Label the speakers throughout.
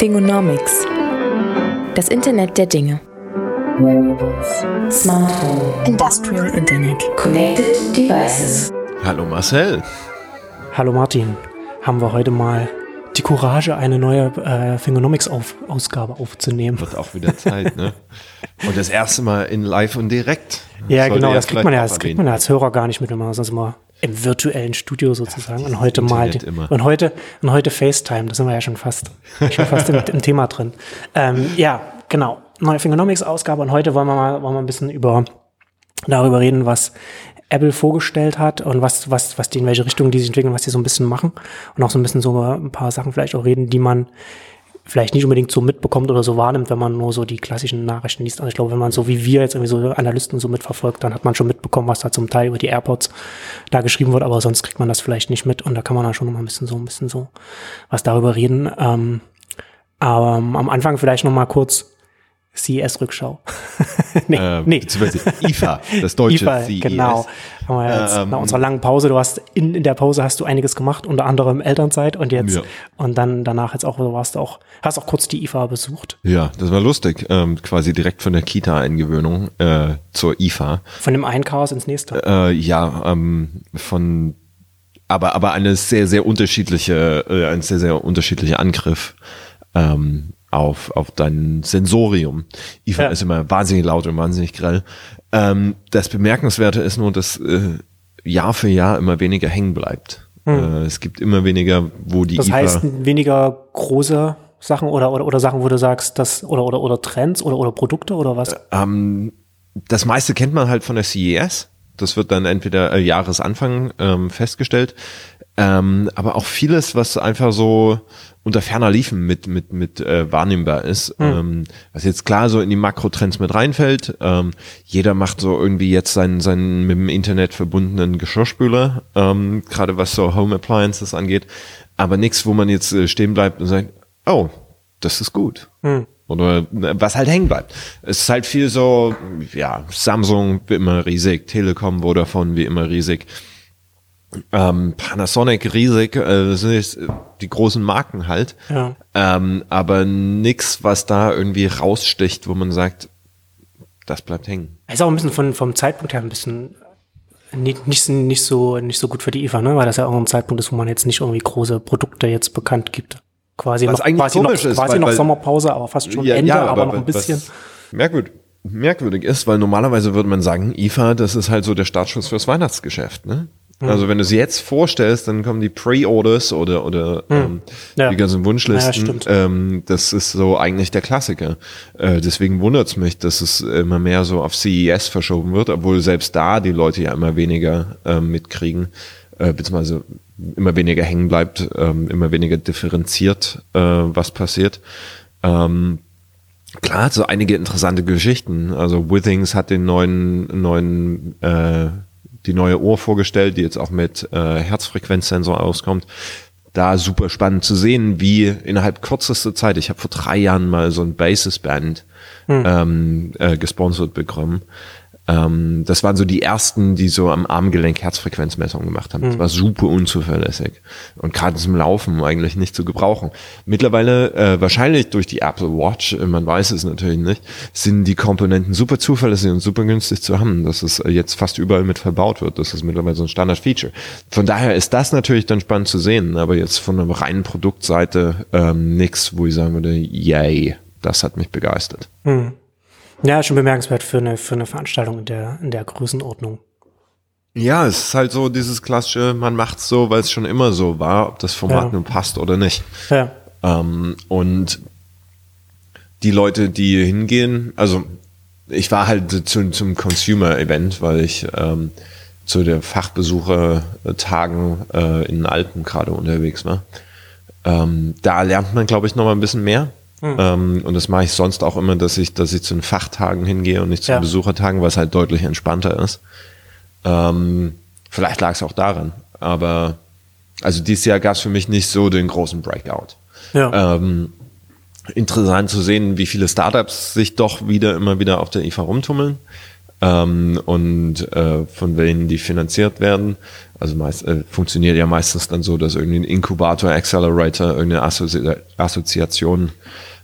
Speaker 1: Fingonomics. Das Internet der Dinge. Smart Home. Industrial Internet. Connected Devices.
Speaker 2: Hallo Marcel.
Speaker 3: Hallo Martin. Haben wir heute mal die Courage, eine neue äh, Fingonomics-Ausgabe -Auf aufzunehmen.
Speaker 2: Wird auch wieder Zeit, ne? Und das erste Mal in live und direkt.
Speaker 3: Ja, genau, das kriegt man ja, das kriegt man ja als Hörer gar nicht mit, wenn man sonst immer im virtuellen Studio sozusagen. und heute mal die, und heute und heute FaceTime, da sind wir ja schon fast schon fast im, im, Thema drin. Ähm, ja, genau. Neue Fingonomics-Ausgabe und heute wollen wir mal wollen wir ein bisschen über darüber reden, was Apple vorgestellt hat und was, was, was die, in welche Richtung die sich entwickeln, was die so ein bisschen machen und auch so ein bisschen so ein paar Sachen vielleicht auch reden, die man vielleicht nicht unbedingt so mitbekommt oder so wahrnimmt, wenn man nur so die klassischen Nachrichten liest. Also ich glaube, wenn man so wie wir jetzt irgendwie so Analysten so mitverfolgt, dann hat man schon mitbekommen, was da zum Teil über die AirPods da geschrieben wird, aber sonst kriegt man das vielleicht nicht mit und da kann man dann schon mal ein bisschen so ein bisschen so was darüber reden. Ähm, aber ähm, am Anfang vielleicht noch mal kurz CES-Rückschau.
Speaker 2: nee, äh, nee. IFA, das deutsche IFA,
Speaker 3: CES. Genau. Ähm, nach unserer langen Pause, du hast in, in der Pause hast du einiges gemacht, unter anderem Elternzeit und jetzt ja. und dann danach jetzt auch, du warst auch, hast auch kurz die IFA besucht.
Speaker 2: Ja, das war lustig. Ähm, quasi direkt von der Kita-Eingewöhnung äh, zur IFA.
Speaker 3: Von dem einen Chaos ins nächste.
Speaker 2: Äh, ja, ähm, von aber aber eine sehr sehr unterschiedliche äh, ein sehr sehr unterschiedlicher Angriff ähm, auf, auf dein Sensorium. IFA ja. ist immer wahnsinnig laut und wahnsinnig grell. Ähm, das Bemerkenswerte ist nur, dass äh, Jahr für Jahr immer weniger hängen bleibt. Hm. Äh, es gibt immer weniger, wo die
Speaker 3: das IFA... Das heißt, weniger große Sachen oder, oder, oder Sachen, wo du sagst, dass, oder, oder, oder Trends oder, oder Produkte oder was?
Speaker 2: Ähm, das meiste kennt man halt von der CES. Das wird dann entweder äh, Jahresanfang ähm, festgestellt. Ähm, aber auch vieles, was einfach so unter ferner Liefen mit, mit, mit äh, wahrnehmbar ist. Mhm. Ähm, was jetzt klar so in die Makrotrends mit reinfällt. Ähm, jeder macht so irgendwie jetzt seinen, seinen mit dem Internet verbundenen Geschirrspüler, ähm, gerade was so Home Appliances angeht. Aber nichts, wo man jetzt äh, stehen bleibt und sagt, oh, das ist gut. Mhm. Oder äh, was halt hängen bleibt. Es ist halt viel so, ja, Samsung wie immer riesig, Telekom, Vodafone wie immer riesig ähm, Panasonic riesig, äh, das sind jetzt die großen Marken halt. Ja. Ähm, aber nix, was da irgendwie raussticht, wo man sagt, das bleibt hängen.
Speaker 3: Ist auch ein bisschen von, vom Zeitpunkt her ein bisschen nicht, nicht, nicht, so, nicht so gut für die IFA, ne? weil das ja auch ein Zeitpunkt ist, wo man jetzt nicht irgendwie große Produkte jetzt bekannt gibt. Quasi was noch, quasi noch, ist, quasi weil, noch Sommerpause, aber fast schon ja, Ende, ja, aber, aber, noch ein bisschen.
Speaker 2: Merkwürdig, merkwürdig ist, weil normalerweise würde man sagen, IFA, das ist halt so der Startschuss fürs Weihnachtsgeschäft, ne? Mhm. Also wenn du es jetzt vorstellst, dann kommen die Pre-Orders oder oder mhm. ähm, ja. die ganzen Wunschlisten. Ja, ähm, das ist so eigentlich der Klassiker. Äh, deswegen wundert es mich, dass es immer mehr so auf CES verschoben wird, obwohl selbst da die Leute ja immer weniger äh, mitkriegen, äh, beziehungsweise immer weniger hängen bleibt, ähm, immer weniger differenziert, äh, was passiert. Ähm, Klar, so einige interessante Geschichten. Also Withings hat den neuen neuen äh, die neue Uhr vorgestellt, die jetzt auch mit äh, Herzfrequenzsensor auskommt. Da super spannend zu sehen, wie innerhalb kürzester Zeit, ich habe vor drei Jahren mal so ein Basis Band hm. ähm, äh, gesponsert bekommen. Ähm, das waren so die ersten, die so am Armgelenk Herzfrequenzmessungen gemacht haben. Mhm. Das war super unzuverlässig und gerade zum Laufen eigentlich nicht zu gebrauchen. Mittlerweile äh, wahrscheinlich durch die Apple Watch, äh, man weiß es natürlich nicht, sind die Komponenten super zuverlässig und super günstig zu haben, dass es äh, jetzt fast überall mit verbaut wird. Das ist mittlerweile so ein Standard-Feature. Von daher ist das natürlich dann spannend zu sehen, aber jetzt von einer reinen Produktseite ähm, nichts, wo ich sagen würde, yay, das hat mich begeistert. Mhm.
Speaker 3: Ja, schon bemerkenswert für eine, für eine Veranstaltung in der, in der Größenordnung.
Speaker 2: Ja, es ist halt so dieses klassische, man macht's so, weil es schon immer so war, ob das Format ja. nun passt oder nicht. Ja. Ähm, und die Leute, die hingehen, also ich war halt zu, zum Consumer-Event, weil ich ähm, zu der Fachbesuchertagen äh, in den Alpen gerade unterwegs war. Ähm, da lernt man, glaube ich, noch mal ein bisschen mehr. Mhm. Ähm, und das mache ich sonst auch immer, dass ich, dass ich zu den Fachtagen hingehe und nicht zu den ja. Besuchertagen, es halt deutlich entspannter ist. Ähm, vielleicht lag es auch daran, aber also dieses Jahr gab es für mich nicht so den großen Breakout. Ja. Ähm, interessant zu sehen, wie viele Startups sich doch wieder immer wieder auf der IFA rumtummeln. Ähm, und äh, von wem die finanziert werden. Also meist, äh, funktioniert ja meistens dann so, dass irgendwie ein Inkubator, Accelerator, irgendeine Assozi Assoziation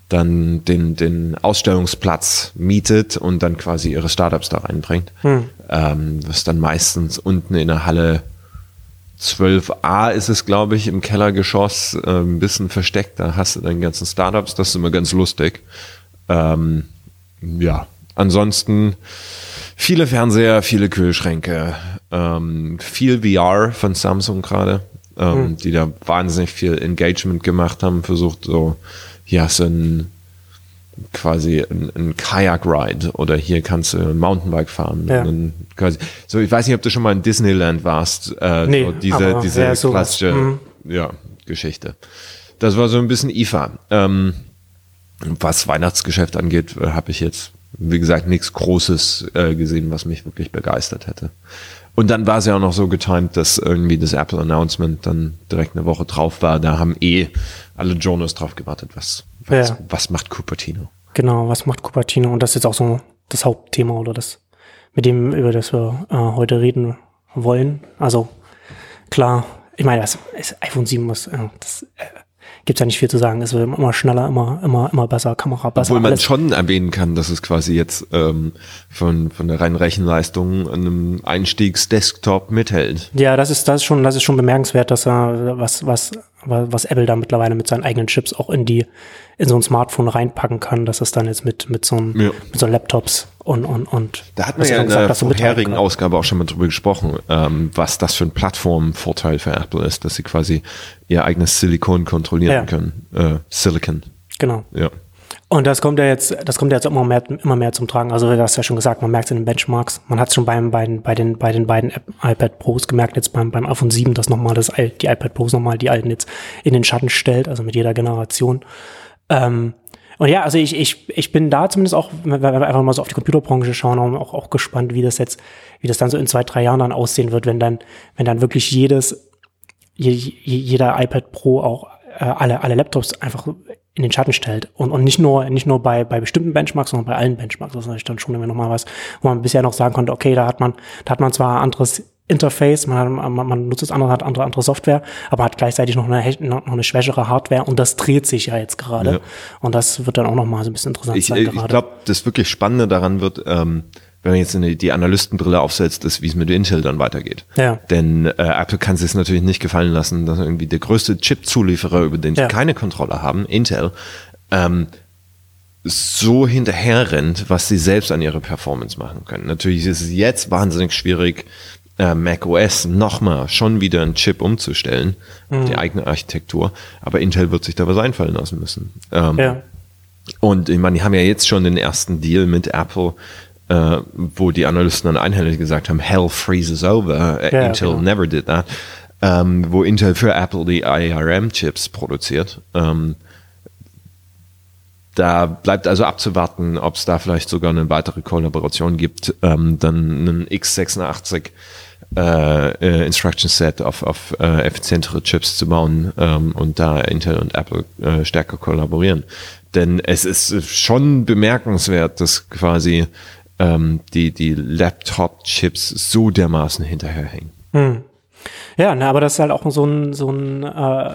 Speaker 2: dann den, den Ausstellungsplatz mietet und dann quasi ihre Startups da reinbringt. Hm. Ähm, was dann meistens unten in der Halle 12a ist es, glaube ich, im Kellergeschoss äh, ein bisschen versteckt. Da hast du dann ganzen Startups, das ist immer ganz lustig. Ähm, ja, ansonsten viele Fernseher, viele Kühlschränke, ähm, viel VR von Samsung gerade, ähm, hm. die da wahnsinnig viel Engagement gemacht haben, versucht so, ja, so ein quasi ein, ein Kajak-Ride oder hier kannst du ein Mountainbike fahren. Ja. Quasi, so, ich weiß nicht, ob du schon mal in Disneyland warst. Äh, nee, so diese diese ja, klassische mhm. ja, Geschichte. Das war so ein bisschen IFA. Ähm, was Weihnachtsgeschäft angeht, äh, habe ich jetzt, wie gesagt, nichts Großes äh, gesehen, was mich wirklich begeistert hätte. Und dann war es ja auch noch so getimt, dass irgendwie das Apple Announcement dann direkt eine Woche drauf war. Da haben eh alle Jonas drauf gewartet. Was, was, ja. was macht Cupertino?
Speaker 3: Genau, was macht Cupertino? Und das ist jetzt auch so das Hauptthema oder das, mit dem, über das wir äh, heute reden wollen. Also klar, ich meine, das, das iPhone 7 muss, äh, das äh, gibt es ja nicht viel zu sagen. Es wird immer schneller, immer, immer, immer besser, Kamera besser.
Speaker 2: Obwohl man alles. schon erwähnen kann, dass es quasi jetzt ähm, von, von der reinen Rechenleistung einem Einstiegs-Desktop mithält.
Speaker 3: Ja, das ist, das ist schon, das ist schon bemerkenswert, dass er was, was, was Apple da mittlerweile mit seinen eigenen Chips auch in die, in so ein Smartphone reinpacken kann, dass es dann jetzt mit, mit so, einem, ja. mit so Laptops und, und, und.
Speaker 2: Da hat man ja in der vorherigen Ausgabe auch schon mal drüber gesprochen, ähm, was das für ein Plattformvorteil für Apple ist, dass sie quasi ihr eigenes Silikon kontrollieren ja. können. Äh, Silicon.
Speaker 3: Genau.
Speaker 2: Ja.
Speaker 3: Und das kommt ja jetzt, das kommt ja jetzt immer mehr, immer mehr zum Tragen. Also du hast ja schon gesagt, man merkt es in den Benchmarks. Man hat es schon beim, bei, bei, den, bei den beiden iPad Pros gemerkt, jetzt beim, beim iPhone 7, dass nochmal das, die iPad Pros nochmal die alten jetzt in den Schatten stellt, also mit jeder Generation. Ähm, und ja, also ich, ich, ich bin da zumindest auch, wenn wir einfach mal so auf die Computerbranche schauen, auch, auch gespannt, wie das jetzt, wie das dann so in zwei, drei Jahren dann aussehen wird, wenn dann, wenn dann wirklich jedes, je, jeder iPad Pro auch äh, alle, alle Laptops einfach in den Schatten stellt. Und, und nicht nur, nicht nur bei, bei bestimmten Benchmarks, sondern bei allen Benchmarks. Das ist natürlich dann schon immer nochmal was, wo man bisher noch sagen konnte, okay, da hat man, da hat man zwar anderes Interface, man, hat, man, man nutzt das andere, hat andere, andere Software, aber hat gleichzeitig noch eine, noch eine schwächere Hardware und das dreht sich ja jetzt gerade. Ja. Und das wird dann auch nochmal so ein bisschen interessant
Speaker 2: ich, sein. Ich glaube, das wirklich Spannende daran wird, ähm, wenn man jetzt eine, die Analystenbrille aufsetzt, ist, wie es mit Intel dann weitergeht.
Speaker 3: Ja.
Speaker 2: Denn äh, Apple kann sich natürlich nicht gefallen lassen, dass irgendwie der größte Chip-Zulieferer, über den sie ja. keine Kontrolle haben, Intel, ähm, so hinterher rennt, was sie selbst an ihrer Performance machen können. Natürlich ist es jetzt wahnsinnig schwierig, äh, Mac OS nochmal schon wieder einen Chip umzustellen, mhm. die eigene Architektur. Aber Intel wird sich da was einfallen lassen müssen. Ähm, ja. Und ich meine, die haben ja jetzt schon den ersten Deal mit Apple, äh, wo die Analysten dann einhellig gesagt haben, Hell freezes over. Äh, ja, Intel genau. never did that. Ähm, wo Intel für Apple die ARM-Chips produziert. Ähm, da bleibt also abzuwarten, ob es da vielleicht sogar eine weitere Kollaboration gibt, ähm, dann einen x86 äh, äh, Instruction Set auf, auf äh, effizientere Chips zu bauen ähm, und da Intel und Apple äh, stärker kollaborieren. Denn es ist schon bemerkenswert, dass quasi ähm, die, die Laptop-Chips so dermaßen hinterherhängen. Hm.
Speaker 3: Ja, na, aber das ist halt auch so ein, so ein äh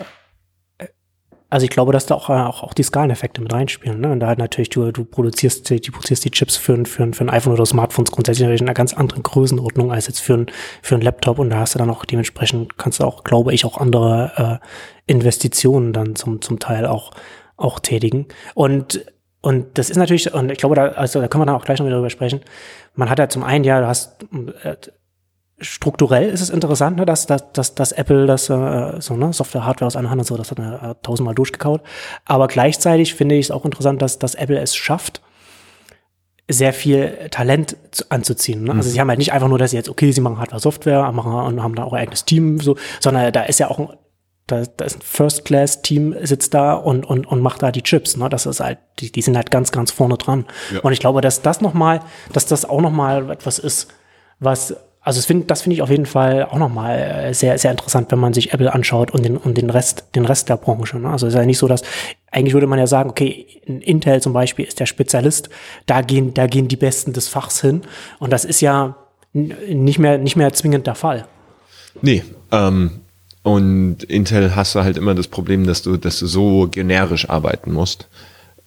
Speaker 3: also ich glaube, dass da auch, auch, auch die Skaleneffekte mit reinspielen. Ne? Und da halt natürlich, du, du produzierst, die, du produzierst die Chips für, für, für ein iPhone oder Smartphones grundsätzlich in einer ganz anderen Größenordnung als jetzt für ein, für ein Laptop. Und da hast du dann auch dementsprechend, kannst du auch, glaube ich, auch andere äh, Investitionen dann zum, zum Teil auch, auch tätigen. Und und das ist natürlich, und ich glaube, da, also da können wir dann auch gleich noch wieder drüber sprechen. Man hat ja zum einen ja, du hast äh, strukturell ist es interessant, ne, dass, dass, dass, dass Apple das äh, so ne, Software, Hardware aus einer Hand und so, das hat er äh, tausendmal durchgekaut. Aber gleichzeitig finde ich es auch interessant, dass, dass Apple es schafft, sehr viel Talent zu, anzuziehen. Ne? Also mhm. sie haben halt nicht einfach nur, dass sie jetzt, okay, sie machen Hardware, Software, machen und haben da auch ein eigenes Team, so, sondern da ist ja auch ein, da, da ist ein First-Class-Team sitzt da und, und, und macht da die Chips. Ne? Das ist halt, die, die sind halt ganz, ganz vorne dran. Ja. Und ich glaube, dass das nochmal, dass das auch nochmal etwas ist, was also das finde das finde ich auf jeden Fall auch nochmal äh, sehr, sehr interessant, wenn man sich Apple anschaut und den, und den Rest, den Rest der Branche. Ne? Also es ist ja nicht so, dass eigentlich würde man ja sagen, okay, Intel zum Beispiel ist der Spezialist, da gehen, da gehen die Besten des Fachs hin. Und das ist ja nicht mehr, nicht mehr zwingend der Fall.
Speaker 2: Nee, ähm, und Intel hast du halt immer das Problem, dass du, dass du so generisch arbeiten musst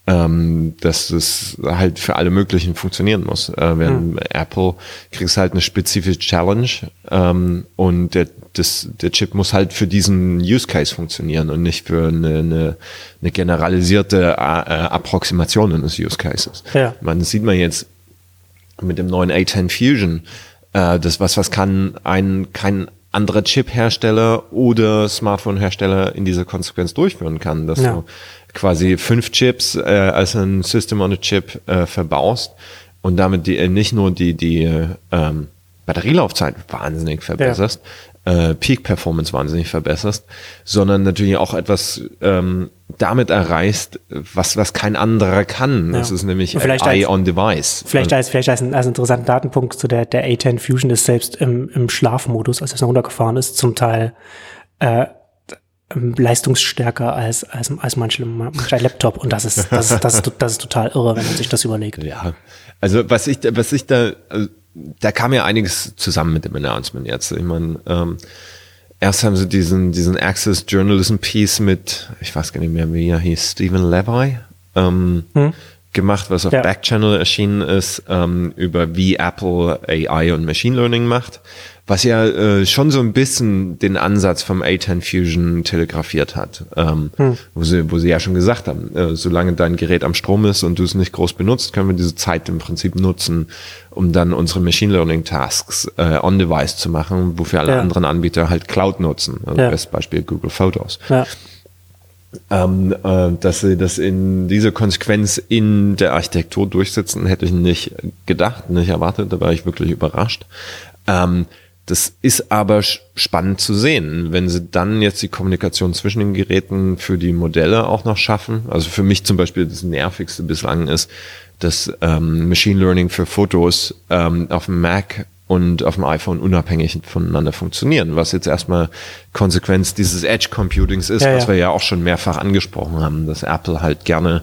Speaker 2: ähm, dass es halt für alle möglichen funktionieren muss. Äh, wenn mhm. Apple kriegst halt eine spezifische Challenge ähm, und der, das, der Chip muss halt für diesen Use Case funktionieren und nicht für eine, eine, eine generalisierte äh, Approximation eines Use Cases. Ja. Man das sieht man jetzt mit dem neuen A10 Fusion. Äh, das was was kann ein kein anderer Chip-Hersteller oder Smartphone-Hersteller in dieser Konsequenz durchführen kann, dass ja. du quasi fünf Chips äh, als ein System on a Chip äh, verbaust und damit die, äh, nicht nur die, die ähm, Batterielaufzeit wahnsinnig verbesserst, ja. äh, Peak Performance wahnsinnig verbesserst, sondern natürlich auch etwas ähm, damit erreichst, was, was kein anderer kann. Ja. Das ist nämlich
Speaker 3: vielleicht Eye als, on Device. Vielleicht als, vielleicht als, ein, als interessanten Datenpunkt zu der, der A10 Fusion ist selbst im, im Schlafmodus, als es runtergefahren ist, zum Teil äh, ähm, leistungsstärker als, als, als manche, mancher Laptop. Und das ist, das, ist, das, ist, das ist total irre, wenn man sich das überlegt.
Speaker 2: Ja, also was ich, was ich da, also, da kam ja einiges zusammen mit dem Announcement jetzt. Ich meine, ähm, erst haben sie diesen, diesen Access Journalism Piece mit, ich weiß gar nicht mehr, wie er hieß, Stephen Levi, ähm, hm? gemacht, was auf ja. Backchannel erschienen ist, ähm, über wie Apple AI und Machine Learning macht was ja äh, schon so ein bisschen den Ansatz vom A10 Fusion telegrafiert hat, ähm, hm. wo, sie, wo sie ja schon gesagt haben, äh, solange dein Gerät am Strom ist und du es nicht groß benutzt, können wir diese Zeit im Prinzip nutzen, um dann unsere Machine Learning Tasks äh, on-device zu machen, wofür alle ja. anderen Anbieter halt Cloud nutzen. Also ja. Bestes Beispiel Google Photos. Ja. Ähm, äh, dass sie das in diese Konsequenz in der Architektur durchsetzen, hätte ich nicht gedacht, nicht erwartet, da war ich wirklich überrascht. Ähm, das ist aber spannend zu sehen, wenn sie dann jetzt die Kommunikation zwischen den Geräten für die Modelle auch noch schaffen. Also für mich zum Beispiel das nervigste bislang ist, dass ähm, Machine Learning für Fotos ähm, auf dem Mac und auf dem iPhone unabhängig voneinander funktionieren, was jetzt erstmal Konsequenz dieses Edge Computings ist, ja, was ja. wir ja auch schon mehrfach angesprochen haben, dass Apple halt gerne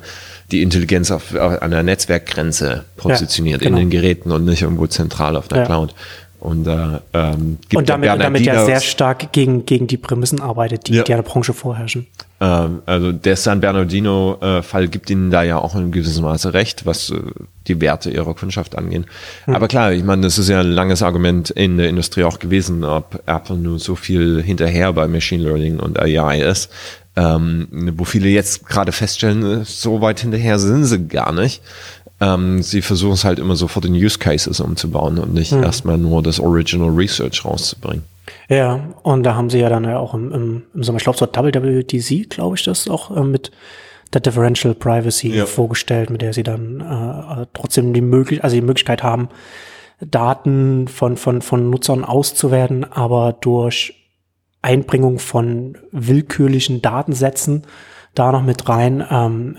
Speaker 2: die Intelligenz auf, auf einer Netzwerkgrenze positioniert ja, genau. in den Geräten und nicht irgendwo zentral auf der Cloud. Und, äh, ähm,
Speaker 3: gibt und damit, damit ja sehr stark gegen, gegen die Prämissen arbeitet, die, ja. die der Branche vorherrschen.
Speaker 2: Ähm, also der San Bernardino-Fall gibt ihnen da ja auch in gewissem Maße recht, was äh, die Werte ihrer Kundschaft angehen. Hm. Aber klar, ich meine, das ist ja ein langes Argument in der Industrie auch gewesen, ob Apple nur so viel hinterher bei Machine Learning und AI ist. Ähm, wo viele jetzt gerade feststellen, so weit hinterher sind sie gar nicht. Ähm, sie versuchen es halt immer sofort in Use Cases umzubauen und nicht hm. erstmal nur das Original Research rauszubringen.
Speaker 3: Ja, und da haben sie ja dann ja auch im, im, im Sommer, ich glaube, so WWDC, glaube ich, das auch äh, mit der Differential Privacy ja. vorgestellt, mit der sie dann äh, trotzdem die Möglichkeit, also die Möglichkeit haben, Daten von, von, von Nutzern auszuwerten, aber durch Einbringung von willkürlichen Datensätzen da noch mit rein ähm,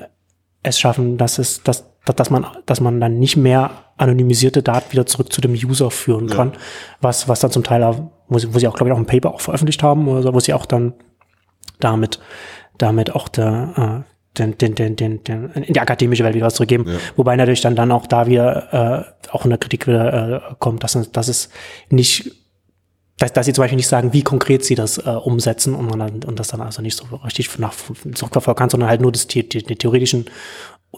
Speaker 3: es schaffen, dass es, dass dass man, dass man dann nicht mehr anonymisierte Daten wieder zurück zu dem User führen kann, ja. was, was dann zum Teil, wo sie, wo sie auch, glaube ich, auch ein Paper auch veröffentlicht haben, oder wo sie auch dann damit, damit auch der, äh, den, den, den, den, den, in die akademische Welt wieder was zurückgeben. Ja. Wobei natürlich dann, dann auch da wieder äh, auch eine Kritik wieder äh, kommt, dass, dass es nicht dass, dass sie zum Beispiel nicht sagen, wie konkret sie das äh, umsetzen und man dann, und das dann also nicht so richtig nach zurückverfolgen kann, sondern halt nur das, die, die, die theoretischen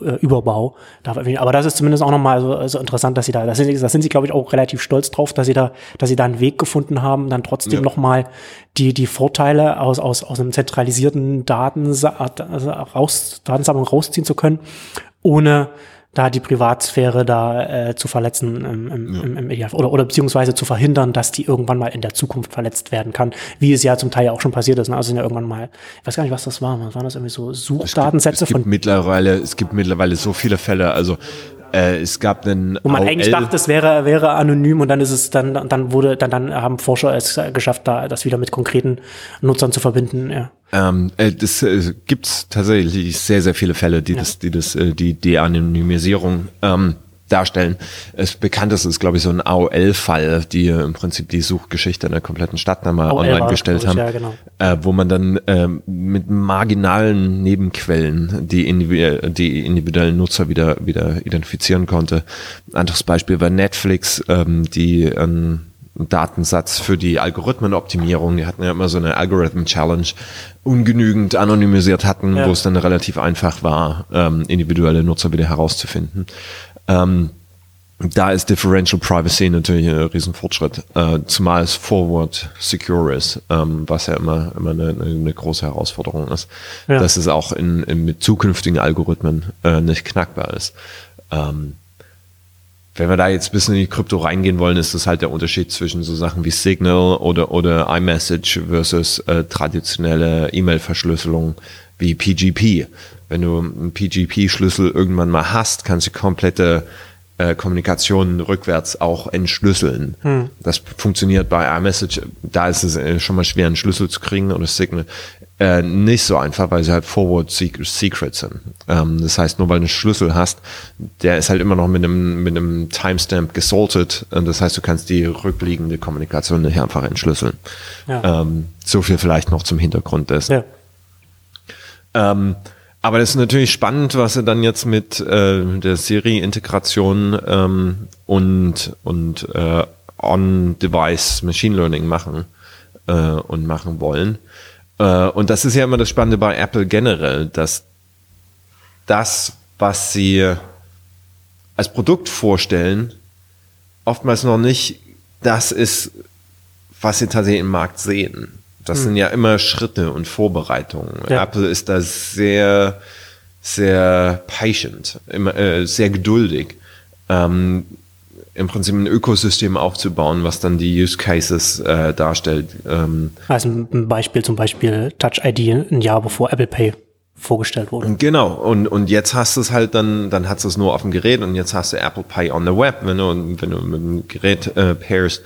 Speaker 3: Überbau. Aber das ist zumindest auch nochmal so, so interessant, dass sie da, das sind, das sind sie, glaube ich, auch relativ stolz drauf, dass sie da, dass sie da einen Weg gefunden haben, dann trotzdem ja. nochmal die, die Vorteile aus, aus, aus einem zentralisierten Daten, also raus, Datensammlung rausziehen zu können, ohne da die Privatsphäre da äh, zu verletzen im, im, ja. im, im oder, oder beziehungsweise zu verhindern, dass die irgendwann mal in der Zukunft verletzt werden kann, wie es ja zum Teil ja auch schon passiert ist. Ne? Also sind ja irgendwann mal, ich weiß gar nicht, was das war, waren das irgendwie so Suchdatensätze
Speaker 2: es gibt, es gibt Mittlerweile, es gibt mittlerweile so viele Fälle, also äh, es gab einen.
Speaker 3: Wo man AOL eigentlich dachte, es wäre, wäre anonym und dann ist es dann, dann wurde, dann, dann haben Forscher es geschafft, da das wieder mit konkreten Nutzern zu verbinden, ja.
Speaker 2: Ähm, äh, das äh, gibt tatsächlich sehr, sehr viele Fälle, die ja. das, die das, äh, die De-Anonymisierung ähm, darstellen. Das bekannteste ist, glaube ich, so ein AOL-Fall, die im Prinzip die Suchgeschichte der kompletten Stadt dann mal AOL online gestellt haben, ja, genau. äh, wo man dann äh, mit marginalen Nebenquellen die, individu die individuellen Nutzer wieder, wieder identifizieren konnte. Anderes Beispiel war Netflix, ähm, die ähm, Datensatz für die Algorithmenoptimierung. Die hatten ja immer so eine Algorithm-Challenge, ungenügend anonymisiert hatten, ja. wo es dann relativ einfach war, ähm, individuelle Nutzer wieder herauszufinden. Ähm, da ist Differential Privacy natürlich ein Riesenfortschritt, äh, zumal es Forward Secure ist, ähm, was ja immer, immer eine, eine große Herausforderung ist, ja. dass es auch in, in, mit zukünftigen Algorithmen äh, nicht knackbar ist. Ähm, wenn wir da jetzt ein bisschen in die Krypto reingehen wollen, ist das halt der Unterschied zwischen so Sachen wie Signal oder, oder iMessage versus äh, traditionelle E-Mail-Verschlüsselung wie PGP. Wenn du einen PGP-Schlüssel irgendwann mal hast, kannst du komplette äh, Kommunikation rückwärts auch entschlüsseln. Hm. Das funktioniert bei iMessage, da ist es äh, schon mal schwer, einen Schlüssel zu kriegen oder Signal äh, nicht so einfach, weil sie halt Forward Secret sind. Ähm, das heißt, nur weil du einen Schlüssel hast, der ist halt immer noch mit einem, mit einem Timestamp gesaltet. Und das heißt, du kannst die rückliegende Kommunikation nicht einfach entschlüsseln. Ja. Ähm, so viel vielleicht noch zum Hintergrund dessen. Ja. Ähm, aber das ist natürlich spannend, was sie dann jetzt mit äh, der Siri-Integration ähm, und, und äh, On-Device Machine Learning machen äh, und machen wollen. Äh, und das ist ja immer das Spannende bei Apple generell, dass das, was sie als Produkt vorstellen, oftmals noch nicht das ist, was sie tatsächlich im Markt sehen. Das hm. sind ja immer Schritte und Vorbereitungen. Ja. Apple ist da sehr, sehr patient, immer, äh, sehr geduldig. Ähm, im Prinzip ein Ökosystem aufzubauen, was dann die Use Cases äh, darstellt.
Speaker 3: Ähm, also ein Beispiel zum Beispiel Touch ID ein Jahr bevor Apple Pay vorgestellt wurde.
Speaker 2: Genau, und, und jetzt hast du es halt dann, dann hast du es nur auf dem Gerät und jetzt hast du Apple Pay on the Web, wenn du, wenn du mit dem Gerät äh, pairst,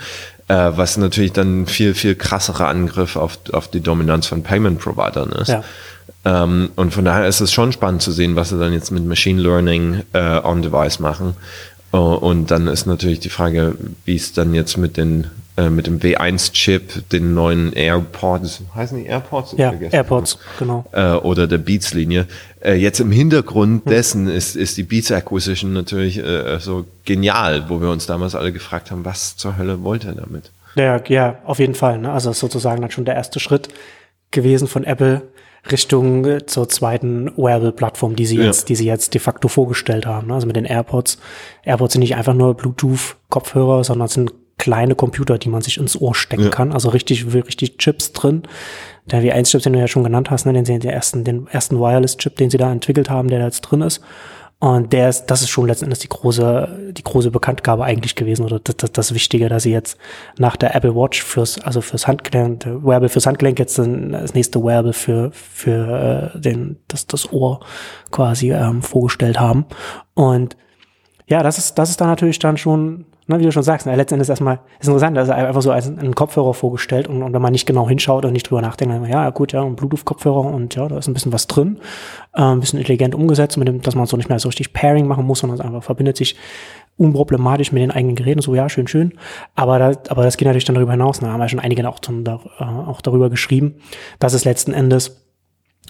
Speaker 2: äh, was natürlich dann viel, viel krasserer Angriff auf, auf die Dominanz von Payment Providern ist. Ja. Ähm, und von daher ist es schon spannend zu sehen, was sie dann jetzt mit Machine Learning äh, on Device machen Oh, und dann ist natürlich die Frage, wie es dann jetzt mit den äh, mit dem W1-Chip, den neuen AirPods, heißen die AirPods?
Speaker 3: Ja, AirPods, genau.
Speaker 2: Äh, oder der Beats-Linie. Äh, jetzt im Hintergrund hm. dessen ist, ist die Beats Acquisition natürlich äh, so genial, wo wir uns damals alle gefragt haben, was zur Hölle wollte er damit?
Speaker 3: Ja, ja, auf jeden Fall. Ne? Also sozusagen dann schon der erste Schritt gewesen von Apple, Richtung äh, zur zweiten Wearable-Plattform, die sie ja. jetzt, die sie jetzt de facto vorgestellt haben. Ne? Also mit den AirPods. AirPods sind nicht einfach nur Bluetooth-Kopfhörer, sondern sind kleine Computer, die man sich ins Ohr stecken ja. kann. Also richtig, richtig Chips drin. Der W1-Chip, den du ja schon genannt hast, ne, den, den ersten, den ersten Wireless-Chip, den sie da entwickelt haben, der da jetzt drin ist. Und der ist, das ist schon letztendlich die große, die große Bekanntgabe eigentlich gewesen oder das, das, das Wichtige, dass sie jetzt nach der Apple Watch fürs, also fürs Handgelenk, der Wearable fürs Handgelenk jetzt das nächste Wearable für, für äh, den, das, das Ohr quasi ähm, vorgestellt haben. Und ja, das ist, das ist dann natürlich dann schon ne, wie du schon sagst, ne, letztendlich erstmal ist interessant, dass er einfach so als ein Kopfhörer vorgestellt und, und wenn man nicht genau hinschaut und nicht drüber nachdenkt, dann, ja, gut, ja, ein Bluetooth-Kopfhörer und ja, da ist ein bisschen was drin, äh, ein bisschen intelligent umgesetzt, mit dem, dass man so nicht mehr so richtig Pairing machen muss, sondern es einfach verbindet sich unproblematisch mit den eigenen Geräten, so ja, schön, schön. Aber, da, aber das geht natürlich dann darüber hinaus. Da ne, haben ja schon einige auch, zum, da, äh, auch darüber geschrieben, dass es letzten Endes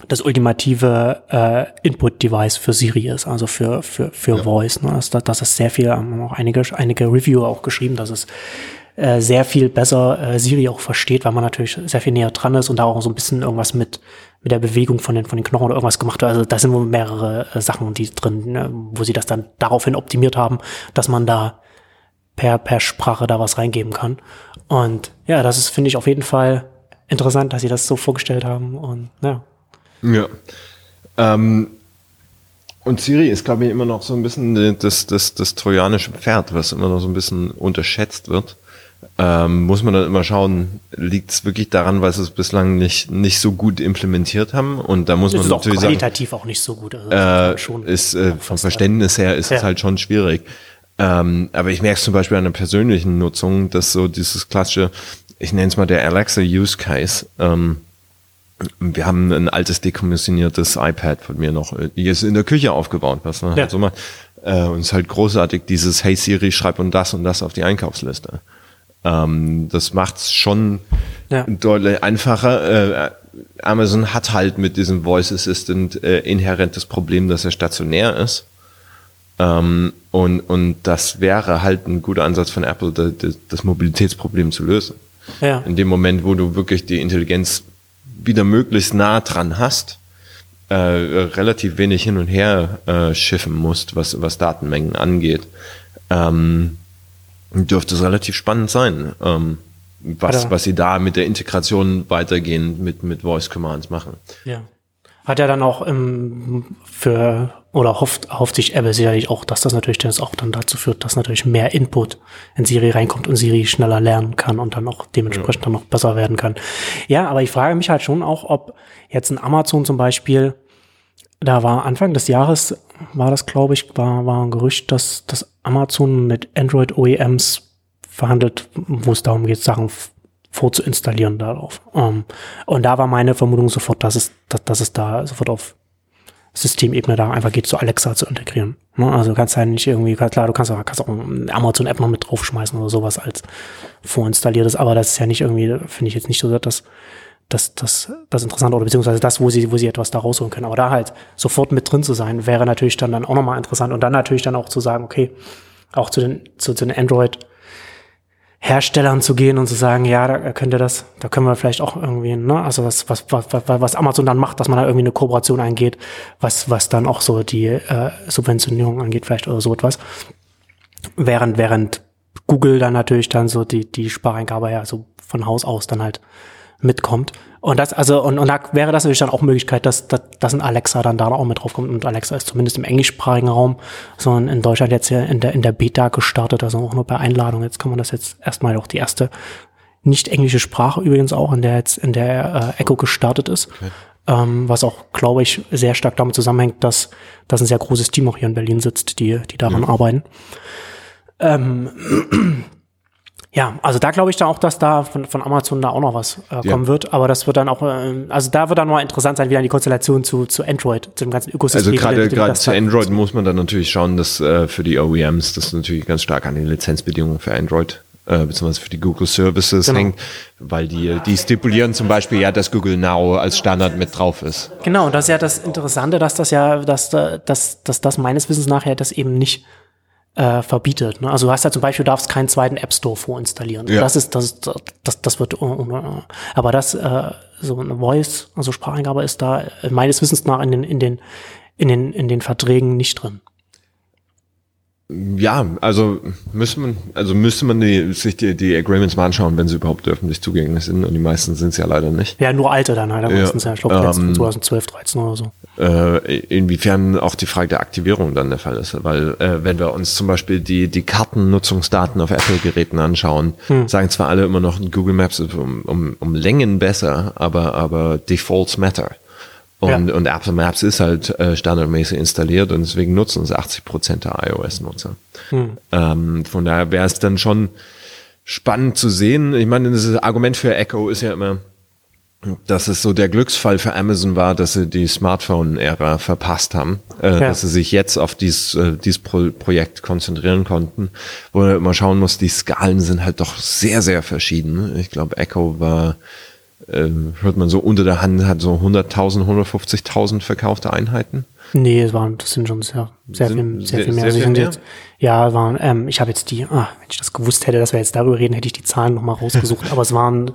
Speaker 3: das ultimative äh, Input-Device für Siri ist, also für, für, für ja. Voice. Ne? Das, das ist sehr viel, haben auch einige, einige Reviewer auch geschrieben, dass es äh, sehr viel besser äh, Siri auch versteht, weil man natürlich sehr viel näher dran ist und da auch so ein bisschen irgendwas mit, mit der Bewegung von den, von den Knochen oder irgendwas gemacht hat. Also da sind wohl mehrere äh, Sachen, die drin, ne, wo sie das dann daraufhin optimiert haben, dass man da per, per Sprache da was reingeben kann. Und ja, das ist, finde ich, auf jeden Fall interessant, dass sie das so vorgestellt haben und ja.
Speaker 2: Ja. Ähm, und Siri ist, glaube ich, immer noch so ein bisschen das, das, das trojanische Pferd, was immer noch so ein bisschen unterschätzt wird. Ähm, muss man dann immer schauen, liegt es wirklich daran, weil sie es bislang nicht, nicht so gut implementiert haben. Und da muss man natürlich
Speaker 3: auch qualitativ sagen, auch nicht so gut.
Speaker 2: Also äh, schon ist, äh, vom Verständnis her ist ja. es halt schon schwierig. Ähm, aber ich merke es zum Beispiel an der persönlichen Nutzung, dass so dieses klassische, ich nenne es mal der Alexa Use Case, ähm, wir haben ein altes dekommissioniertes iPad von mir noch, hier ist in der Küche aufgebaut, was man ja. halt so mal. Äh, Äh, und es ist halt großartig, dieses Hey Siri, schreib und das und das auf die Einkaufsliste. Ähm, das macht's schon ja. deutlich einfacher. Äh, Amazon hat halt mit diesem Voice Assistant äh, inhärentes Problem, dass er stationär ist. Ähm, und, und das wäre halt ein guter Ansatz von Apple, das, das Mobilitätsproblem zu lösen. Ja. In dem Moment, wo du wirklich die Intelligenz wieder möglichst nah dran hast, äh, relativ wenig hin und her äh, schiffen musst, was, was Datenmengen angeht, ähm, dürfte es relativ spannend sein, ähm, was, was sie da mit der Integration weitergehend mit, mit Voice Commands machen.
Speaker 3: Ja. Hat er dann auch ähm, für, oder hofft, hofft sich Apple sicherlich auch, dass das natürlich das auch dann dazu führt, dass natürlich mehr Input in Siri reinkommt und Siri schneller lernen kann und dann auch dementsprechend ja. dann noch besser werden kann. Ja, aber ich frage mich halt schon auch, ob jetzt ein Amazon zum Beispiel, da war Anfang des Jahres, war das glaube ich, war, war ein Gerücht, dass, dass Amazon mit Android OEMs verhandelt, wo es darum geht, Sachen vorzuinstallieren darauf. Ähm, und da war meine Vermutung sofort, dass es, dass, dass es da sofort auf Systemebene da einfach geht, so Alexa zu integrieren. Ne? Also kannst ja nicht irgendwie, klar, du kannst kannst auch eine Amazon-App noch mit draufschmeißen oder sowas als vorinstalliertes, aber das ist ja nicht irgendwie, finde ich jetzt nicht so, dass das, das, das interessant oder beziehungsweise das, wo sie, wo sie etwas da rausholen können. Aber da halt sofort mit drin zu sein, wäre natürlich dann, dann auch nochmal interessant und dann natürlich dann auch zu sagen, okay, auch zu den, zu, zu den Android- Herstellern zu gehen und zu sagen, ja, da könnt ihr das, da können wir vielleicht auch irgendwie, ne, also was, was, was, was Amazon dann macht, dass man da irgendwie eine Kooperation eingeht, was, was dann auch so die äh, Subventionierung angeht, vielleicht oder so etwas. Während, während Google dann natürlich dann so die, die Spareingabe ja so von Haus aus dann halt mitkommt. Und das, also, und, und da wäre das natürlich dann auch Möglichkeit, dass, dass, dass ein Alexa dann da auch mit draufkommt. Und Alexa ist zumindest im englischsprachigen Raum, sondern in Deutschland jetzt ja in der, in der Beta gestartet, also auch nur bei Einladung. Jetzt kann man das jetzt erstmal auch die erste nicht englische Sprache übrigens auch, in der jetzt, in der äh, Echo gestartet ist. Okay. Ähm, was auch, glaube ich, sehr stark damit zusammenhängt, dass, dass ein sehr großes Team auch hier in Berlin sitzt, die, die daran ja. arbeiten. Ähm, ja, also da glaube ich dann auch, dass da von, von Amazon da auch noch was äh, kommen ja. wird. Aber das wird dann auch, äh, also da wird dann mal interessant sein, wie dann die Konstellation zu, zu Android, zu dem ganzen Ökosystem.
Speaker 2: Also gerade gerade zu Android muss man dann natürlich schauen, dass äh, für die OEMs das natürlich ganz stark an den Lizenzbedingungen für Android äh, beziehungsweise für die Google Services genau. hängt, weil die, die stipulieren zum Beispiel ja, dass Google Now als Standard mit drauf ist.
Speaker 3: Genau, und das ist ja das Interessante, dass das ja, dass, dass, dass das meines Wissens nachher das eben nicht äh, verbietet. Ne? Also du hast ja zum Beispiel, du darfst keinen zweiten App Store vorinstallieren. Ja. Das ist, das, das, das wird, uh, aber das, äh, so eine Voice, also Spracheingabe ist da meines Wissens nach in den, in den, in den, in den Verträgen nicht drin.
Speaker 2: Ja, also müsste man, also müsste man die, sich die, die Agreements mal anschauen, wenn sie überhaupt öffentlich zugänglich sind. Und die meisten sind es ja leider nicht.
Speaker 3: Ja, nur alte dann halt. Ja, meistens ja, ich glaube, ähm, 2012, 13 oder so.
Speaker 2: Äh, inwiefern auch die Frage der Aktivierung dann der Fall ist. Weil äh, wenn wir uns zum Beispiel die, die Kartennutzungsdaten auf Apple-Geräten anschauen, hm. sagen zwar alle immer noch, Google Maps ist um, um, um Längen besser, aber, aber Defaults matter. Und, ja. und Apple Maps ist halt äh, standardmäßig installiert und deswegen nutzen es 80 Prozent der iOS-Nutzer. Hm. Ähm, von daher wäre es dann schon spannend zu sehen. Ich meine, das Argument für Echo ist ja immer, dass es so der Glücksfall für Amazon war, dass sie die Smartphone-Ära verpasst haben, äh, ja. dass sie sich jetzt auf dieses, äh, dieses Pro Projekt konzentrieren konnten, wo man immer schauen muss, die Skalen sind halt doch sehr, sehr verschieden. Ich glaube, Echo war äh, hört man so unter der Hand, hat so 100.000, 150.000 verkaufte Einheiten.
Speaker 3: Nee, es waren, das sind schon sehr, sehr, sind, viel, sehr, viel mehr. Sehr, sehr viel mehr? Jetzt, ja, waren, ähm, ich habe jetzt die, ah, wenn ich das gewusst hätte, dass wir jetzt darüber reden, hätte ich die Zahlen nochmal rausgesucht, aber es waren,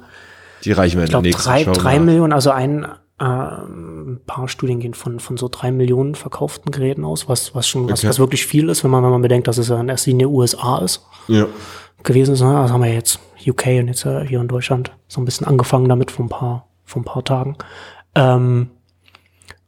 Speaker 2: die reichen wir in
Speaker 3: der nächsten drei, Show drei Millionen, also ein, äh, ein paar Studien gehen von, von so drei Millionen verkauften Geräten aus, was, was schon, okay. was, was wirklich viel ist, wenn man, wenn man bedenkt, dass es ja in erster Linie USA ist. Ja. Gewesen ist, also haben wir jetzt UK und jetzt äh, hier in Deutschland so ein bisschen angefangen damit vor ein paar, vor ein paar Tagen. Ähm,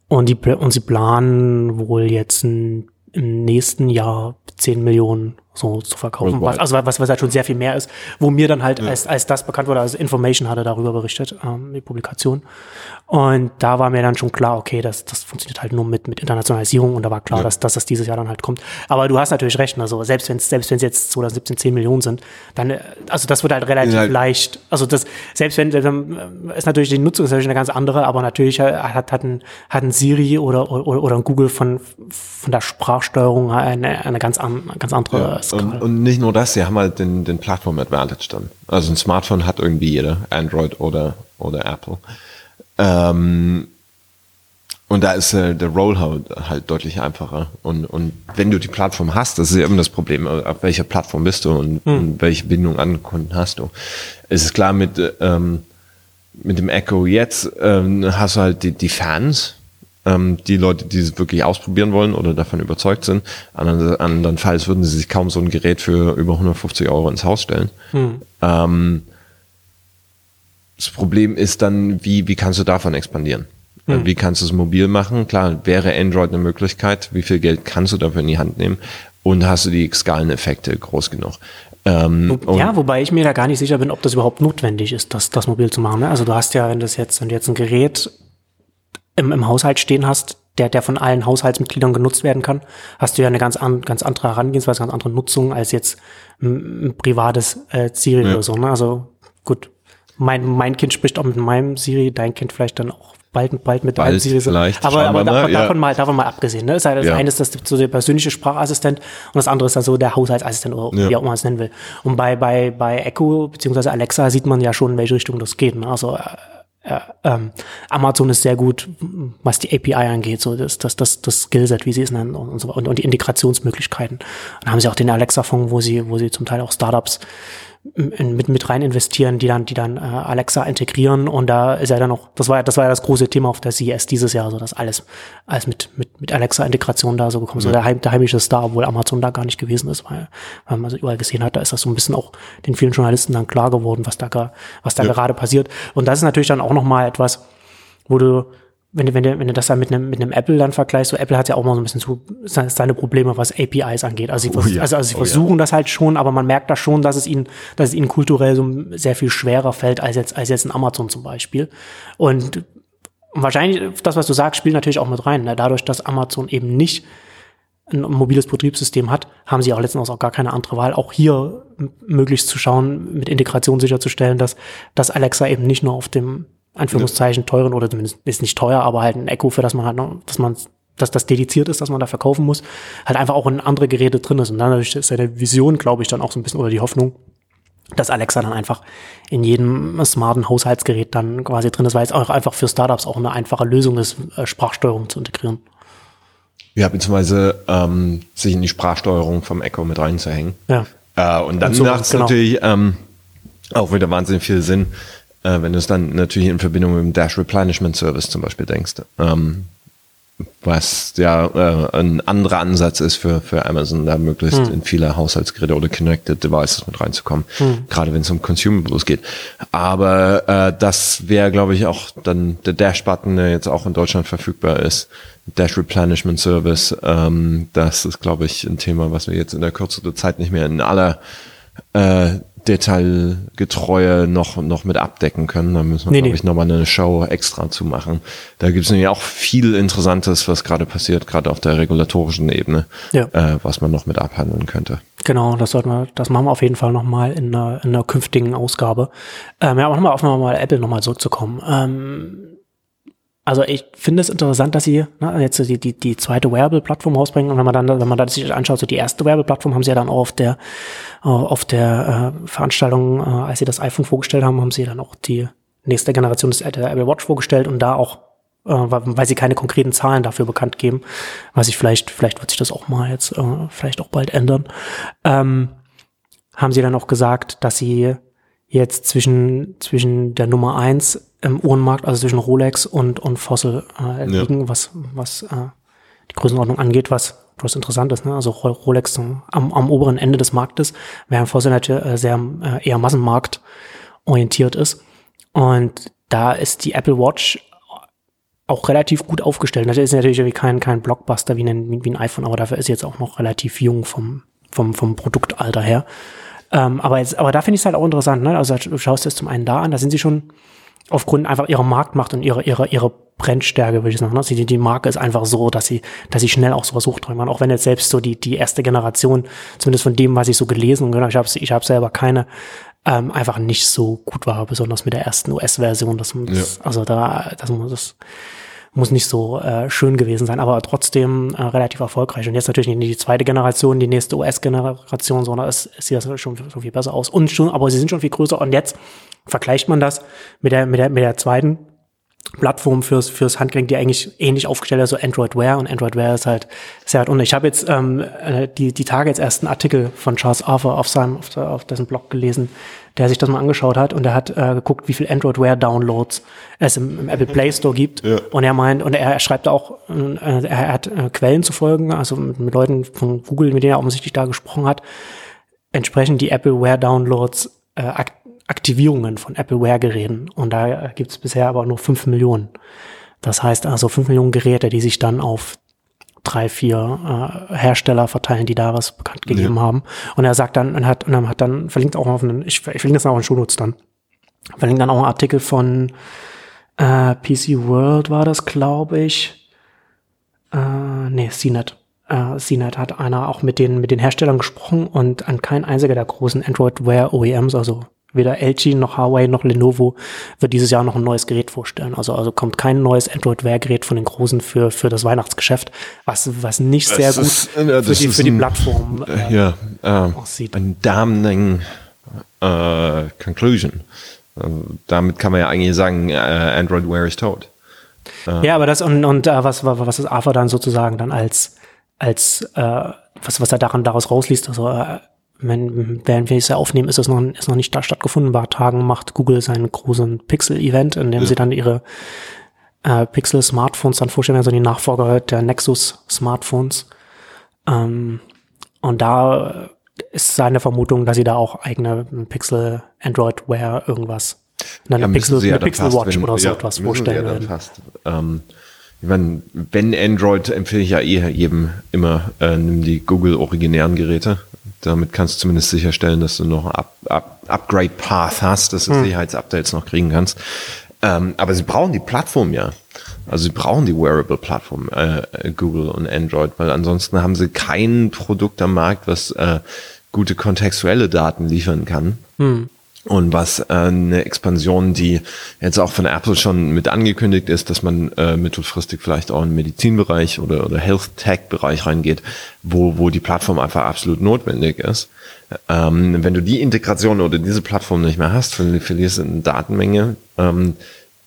Speaker 3: und, die, und sie planen wohl jetzt ein, im nächsten Jahr 10 Millionen so zu verkaufen. Was, also was, was halt schon sehr viel mehr ist, wo mir dann halt ja. als, als das bekannt wurde, also Information hatte darüber berichtet, ähm, die Publikation. Und da war mir dann schon klar, okay, das, das funktioniert halt nur mit, mit Internationalisierung und da war klar, ja. dass, dass das dieses Jahr dann halt kommt. Aber du hast natürlich recht, also selbst wenn es selbst wenn's jetzt 2017 10 Millionen sind, dann, äh, also das wird halt relativ halt leicht. Also das, selbst wenn, dann ist natürlich die Nutzung ist natürlich eine ganz andere, aber natürlich hat, hat, ein, hat ein Siri oder, oder, oder ein Google von, von der Sprachsteuerung eine, eine ganz, an, ganz andere ja.
Speaker 2: Und, und, nicht nur das, sie haben halt den, den Plattform-Advantage dann. Also ein Smartphone hat irgendwie jeder, Android oder, oder Apple. Ähm, und da ist äh, der Rollout halt deutlich einfacher. Und, und wenn du die Plattform hast, das ist ja immer das Problem, auf welcher Plattform bist du und, hm. und welche Bindung an Kunden hast du. Es ist klar, mit, ähm, mit dem Echo jetzt ähm, hast du halt die, die Fans, ähm, die Leute, die es wirklich ausprobieren wollen oder davon überzeugt sind. Andern, andernfalls würden sie sich kaum so ein Gerät für über 150 Euro ins Haus stellen. Hm. Ähm, das Problem ist dann, wie, wie kannst du davon expandieren? Hm. Wie kannst du es mobil machen? Klar, wäre Android eine Möglichkeit. Wie viel Geld kannst du dafür in die Hand nehmen? Und hast du die Skaleneffekte groß genug?
Speaker 3: Ähm, ja, wobei ich mir da gar nicht sicher bin, ob das überhaupt notwendig ist, das, das mobil zu machen. Ne? Also du hast ja, wenn das jetzt, wenn du jetzt ein Gerät im, im Haushalt stehen hast, der, der von allen Haushaltsmitgliedern genutzt werden kann, hast du ja eine ganz, an, ganz andere Herangehensweise, ganz andere Nutzung als jetzt ein, ein privates äh, Siri ja. oder so. Ne? Also gut, mein, mein Kind spricht auch mit meinem Siri, dein Kind vielleicht dann auch bald, bald mit
Speaker 2: bald Siri. Vielleicht,
Speaker 3: aber, aber davon, ja. davon, mal, davon mal abgesehen. Ne? Das, das ja. eine ist das so der persönliche Sprachassistent und das andere ist dann so der Haushaltsassistent oder ja. wie auch immer man es nennen will. Und bei, bei, bei Echo beziehungsweise Alexa sieht man ja schon, in welche Richtung das geht. Ne? Also äh, ähm, Amazon ist sehr gut, was die API angeht, so das, das, das, das Skillset, wie sie es nennen und, so, und, und die Integrationsmöglichkeiten. Dann haben sie auch den Alexa-Fonds, wo sie, wo sie zum Teil auch Startups mit, mit rein investieren, die dann, die dann äh, Alexa integrieren. Und da ist ja dann noch, das war, das war ja das große Thema auf der CES dieses Jahr, so dass alles, alles mit, mit, mit Alexa-Integration da so gekommen. Ja. So der, Heim, der heimische Star, obwohl Amazon da gar nicht gewesen ist, weil, weil man so überall gesehen hat, da ist das so ein bisschen auch den vielen Journalisten dann klar geworden, was da, was da ja. gerade passiert. Und das ist natürlich dann auch nochmal etwas, wo du, wenn du, wenn du, wenn du das dann mit einem, mit einem Apple dann vergleichst, so Apple hat ja auch mal so ein bisschen zu, seine Probleme, was APIs angeht. Also sie, oh ja. also, also sie oh versuchen ja. das halt schon, aber man merkt da schon, dass es ihnen, dass es ihnen kulturell so sehr viel schwerer fällt als jetzt, als jetzt ein Amazon zum Beispiel. Und wahrscheinlich, das, was du sagst, spielt natürlich auch mit rein. Ne? Dadurch, dass Amazon eben nicht ein mobiles Betriebssystem hat, haben sie auch letztendlich auch gar keine andere Wahl, auch hier möglichst zu schauen, mit Integration sicherzustellen, dass, dass Alexa eben nicht nur auf dem Anführungszeichen teuren oder zumindest ist nicht teuer, aber halt ein Echo, für das man halt noch, dass man dass das dediziert ist, dass man da verkaufen muss, halt einfach auch in andere Geräte drin ist. Und dann ist seine Vision, glaube ich, dann auch so ein bisschen oder die Hoffnung, dass Alexa dann einfach in jedem smarten Haushaltsgerät dann quasi drin ist, weil es auch einfach für Startups auch eine einfache Lösung ist, äh, Sprachsteuerung zu integrieren.
Speaker 2: Ja, beziehungsweise ähm, sich in die Sprachsteuerung vom Echo mit reinzuhängen.
Speaker 3: Ja.
Speaker 2: Äh, und dann macht es genau. natürlich ähm, auch wieder wahnsinnig viel Sinn, äh, wenn du es dann natürlich in Verbindung mit dem Dash Replenishment Service zum Beispiel denkst, ähm, was ja äh, ein anderer Ansatz ist für, für Amazon, da möglichst hm. in viele Haushaltsgeräte oder Connected Devices mit reinzukommen, hm. gerade wenn es um Consumables geht. Aber äh, das wäre, glaube ich, auch dann der Dash-Button, der jetzt auch in Deutschland verfügbar ist, Dash Replenishment Service. Ähm, das ist, glaube ich, ein Thema, was wir jetzt in der Kürze der Zeit nicht mehr in aller äh, detailgetreue noch, noch mit abdecken können. Da müssen wir, nee, glaube nee. ich, nochmal eine Show extra zu machen. Da gibt es nämlich auch viel Interessantes, was gerade passiert, gerade auf der regulatorischen Ebene, ja. äh, was man noch mit abhandeln könnte.
Speaker 3: Genau, das sollten wir, das machen wir auf jeden Fall nochmal in einer, in einer künftigen Ausgabe. Ähm, ja, aber nochmal auf nochmal Apple nochmal zurückzukommen. Ähm, also ich finde es interessant, dass sie ne, jetzt die, die, die zweite Wearable-Plattform rausbringen. Und wenn man dann, wenn man das sich anschaut, so die erste Wearable-Plattform haben sie ja dann auch auf der, äh, auf der äh, Veranstaltung, äh, als sie das iPhone vorgestellt haben, haben sie dann auch die nächste Generation des der Apple Watch vorgestellt und da auch, äh, weil sie keine konkreten Zahlen dafür bekannt geben, weiß ich vielleicht, vielleicht wird sich das auch mal jetzt, äh, vielleicht auch bald ändern, ähm, haben sie dann auch gesagt, dass sie jetzt zwischen, zwischen der Nummer eins im Uhrenmarkt, also zwischen Rolex und, und Fossil äh, liegen, ja. was, was äh, die Größenordnung angeht, was was interessant ist. Ne? Also Rolex am, am oberen Ende des Marktes, während Fossil natürlich äh, sehr äh, eher Massenmarkt orientiert ist. Und da ist die Apple Watch auch relativ gut aufgestellt. Das ist natürlich kein, kein Blockbuster wie ein, wie ein iPhone, aber dafür ist jetzt auch noch relativ jung vom, vom, vom Produktalter her. Ähm, aber, jetzt, aber da finde ich es halt auch interessant. Ne? Also du schaust es zum einen da an, da sind sie schon aufgrund einfach ihrer Marktmacht und ihrer, ihrer, ihrer Brennstärke, würde ich sagen. Ne? Die, die Marke ist einfach so, dass sie, dass sie schnell auch sowas hochtreiben kann. Auch wenn jetzt selbst so die, die erste Generation, zumindest von dem, was ich so gelesen und gehört habe, ich habe ich hab selber keine, ähm, einfach nicht so gut war, besonders mit der ersten US-Version. Das ja. also da, das muss das muss nicht so äh, schön gewesen sein, aber trotzdem äh, relativ erfolgreich. Und jetzt natürlich nicht die zweite Generation, die nächste US-Generation, sondern es, es sieht das schon, schon viel besser aus. Und schon, aber sie sind schon viel größer. Und jetzt vergleicht man das mit der, mit der, mit der zweiten Plattform fürs, fürs Handgelenk, die eigentlich ähnlich aufgestellt ist, so Android Wear und Android Wear ist halt sehr weit unten. Ich habe jetzt ähm, äh, die, die Tage jetzt erst einen Artikel von Charles Arthur auf seinem, auf, auf dessen Blog gelesen, der sich das mal angeschaut hat und der hat äh, geguckt, wie viel Android Wear Downloads es im, im Apple Play Store gibt. Ja. Und er meint, und er, er schreibt auch, äh, er hat äh, Quellen zu folgen, also mit, mit Leuten von Google, mit denen er offensichtlich da gesprochen hat, entsprechend die Apple Wear Downloads äh, Aktivierungen von Appleware-Geräten. Und da gibt es bisher aber nur fünf Millionen. Das heißt also fünf Millionen Geräte, die sich dann auf drei, vier äh, Hersteller verteilen, die da was bekannt gegeben ja. haben. Und er sagt dann, und hat, und hat dann, verlinkt auch auf einen, ich, ich verlinke das auch in Shownotes dann, verlinkt dann auch einen Artikel von äh, PC World war das, glaube ich. Äh, nee, CNET. Äh, CNET hat einer auch mit den, mit den Herstellern gesprochen und an kein einziger der großen Android Wear OEMs, also weder LG noch Huawei noch Lenovo wird dieses Jahr noch ein neues Gerät vorstellen. Also, also kommt kein neues Android-Wear-Gerät von den Großen für, für das Weihnachtsgeschäft, was, was nicht sehr das gut ist, äh, für, die, für die Plattform
Speaker 2: äh, ja, äh, aussieht. Ein damning äh, Conclusion. Äh, damit kann man ja eigentlich sagen, äh, Android Wear ist tot.
Speaker 3: Ja, aber das und, und was, was ist AFA dann sozusagen dann als, als was, was er daran daraus rausliest, also wenn, während wir es ja aufnehmen, ist es noch, ist noch nicht da stattgefunden. Ein paar Tagen macht Google seinen großen Pixel-Event, in dem ja. sie dann ihre äh, Pixel-Smartphones dann vorstellen, also die Nachfolger der Nexus-Smartphones. Ähm, und da ist seine Vermutung, dass sie da auch eigene Pixel Android Wear irgendwas, eine ja, Pixel, eine Pixel Watch wenn, oder so ja, etwas vorstellen werden. Fast.
Speaker 2: Ähm, ich meine, wenn Android empfehle ich ja eh jedem immer, äh, nimm die Google originären Geräte. Damit kannst du zumindest sicherstellen, dass du noch einen Up, Up, Upgrade Path hast, dass du hm. Sicherheitsupdates noch kriegen kannst. Ähm, aber sie brauchen die Plattform ja. Also sie brauchen die Wearable-Plattform, äh, Google und Android, weil ansonsten haben sie kein Produkt am Markt, was äh, gute kontextuelle Daten liefern kann. Hm. Und was äh, eine Expansion, die jetzt auch von Apple schon mit angekündigt ist, dass man äh, mittelfristig vielleicht auch in den Medizinbereich oder, oder Health-Tech-Bereich reingeht, wo, wo die Plattform einfach absolut notwendig ist. Ähm, wenn du die Integration oder diese Plattform nicht mehr hast, verlierst du eine Datenmenge, ähm,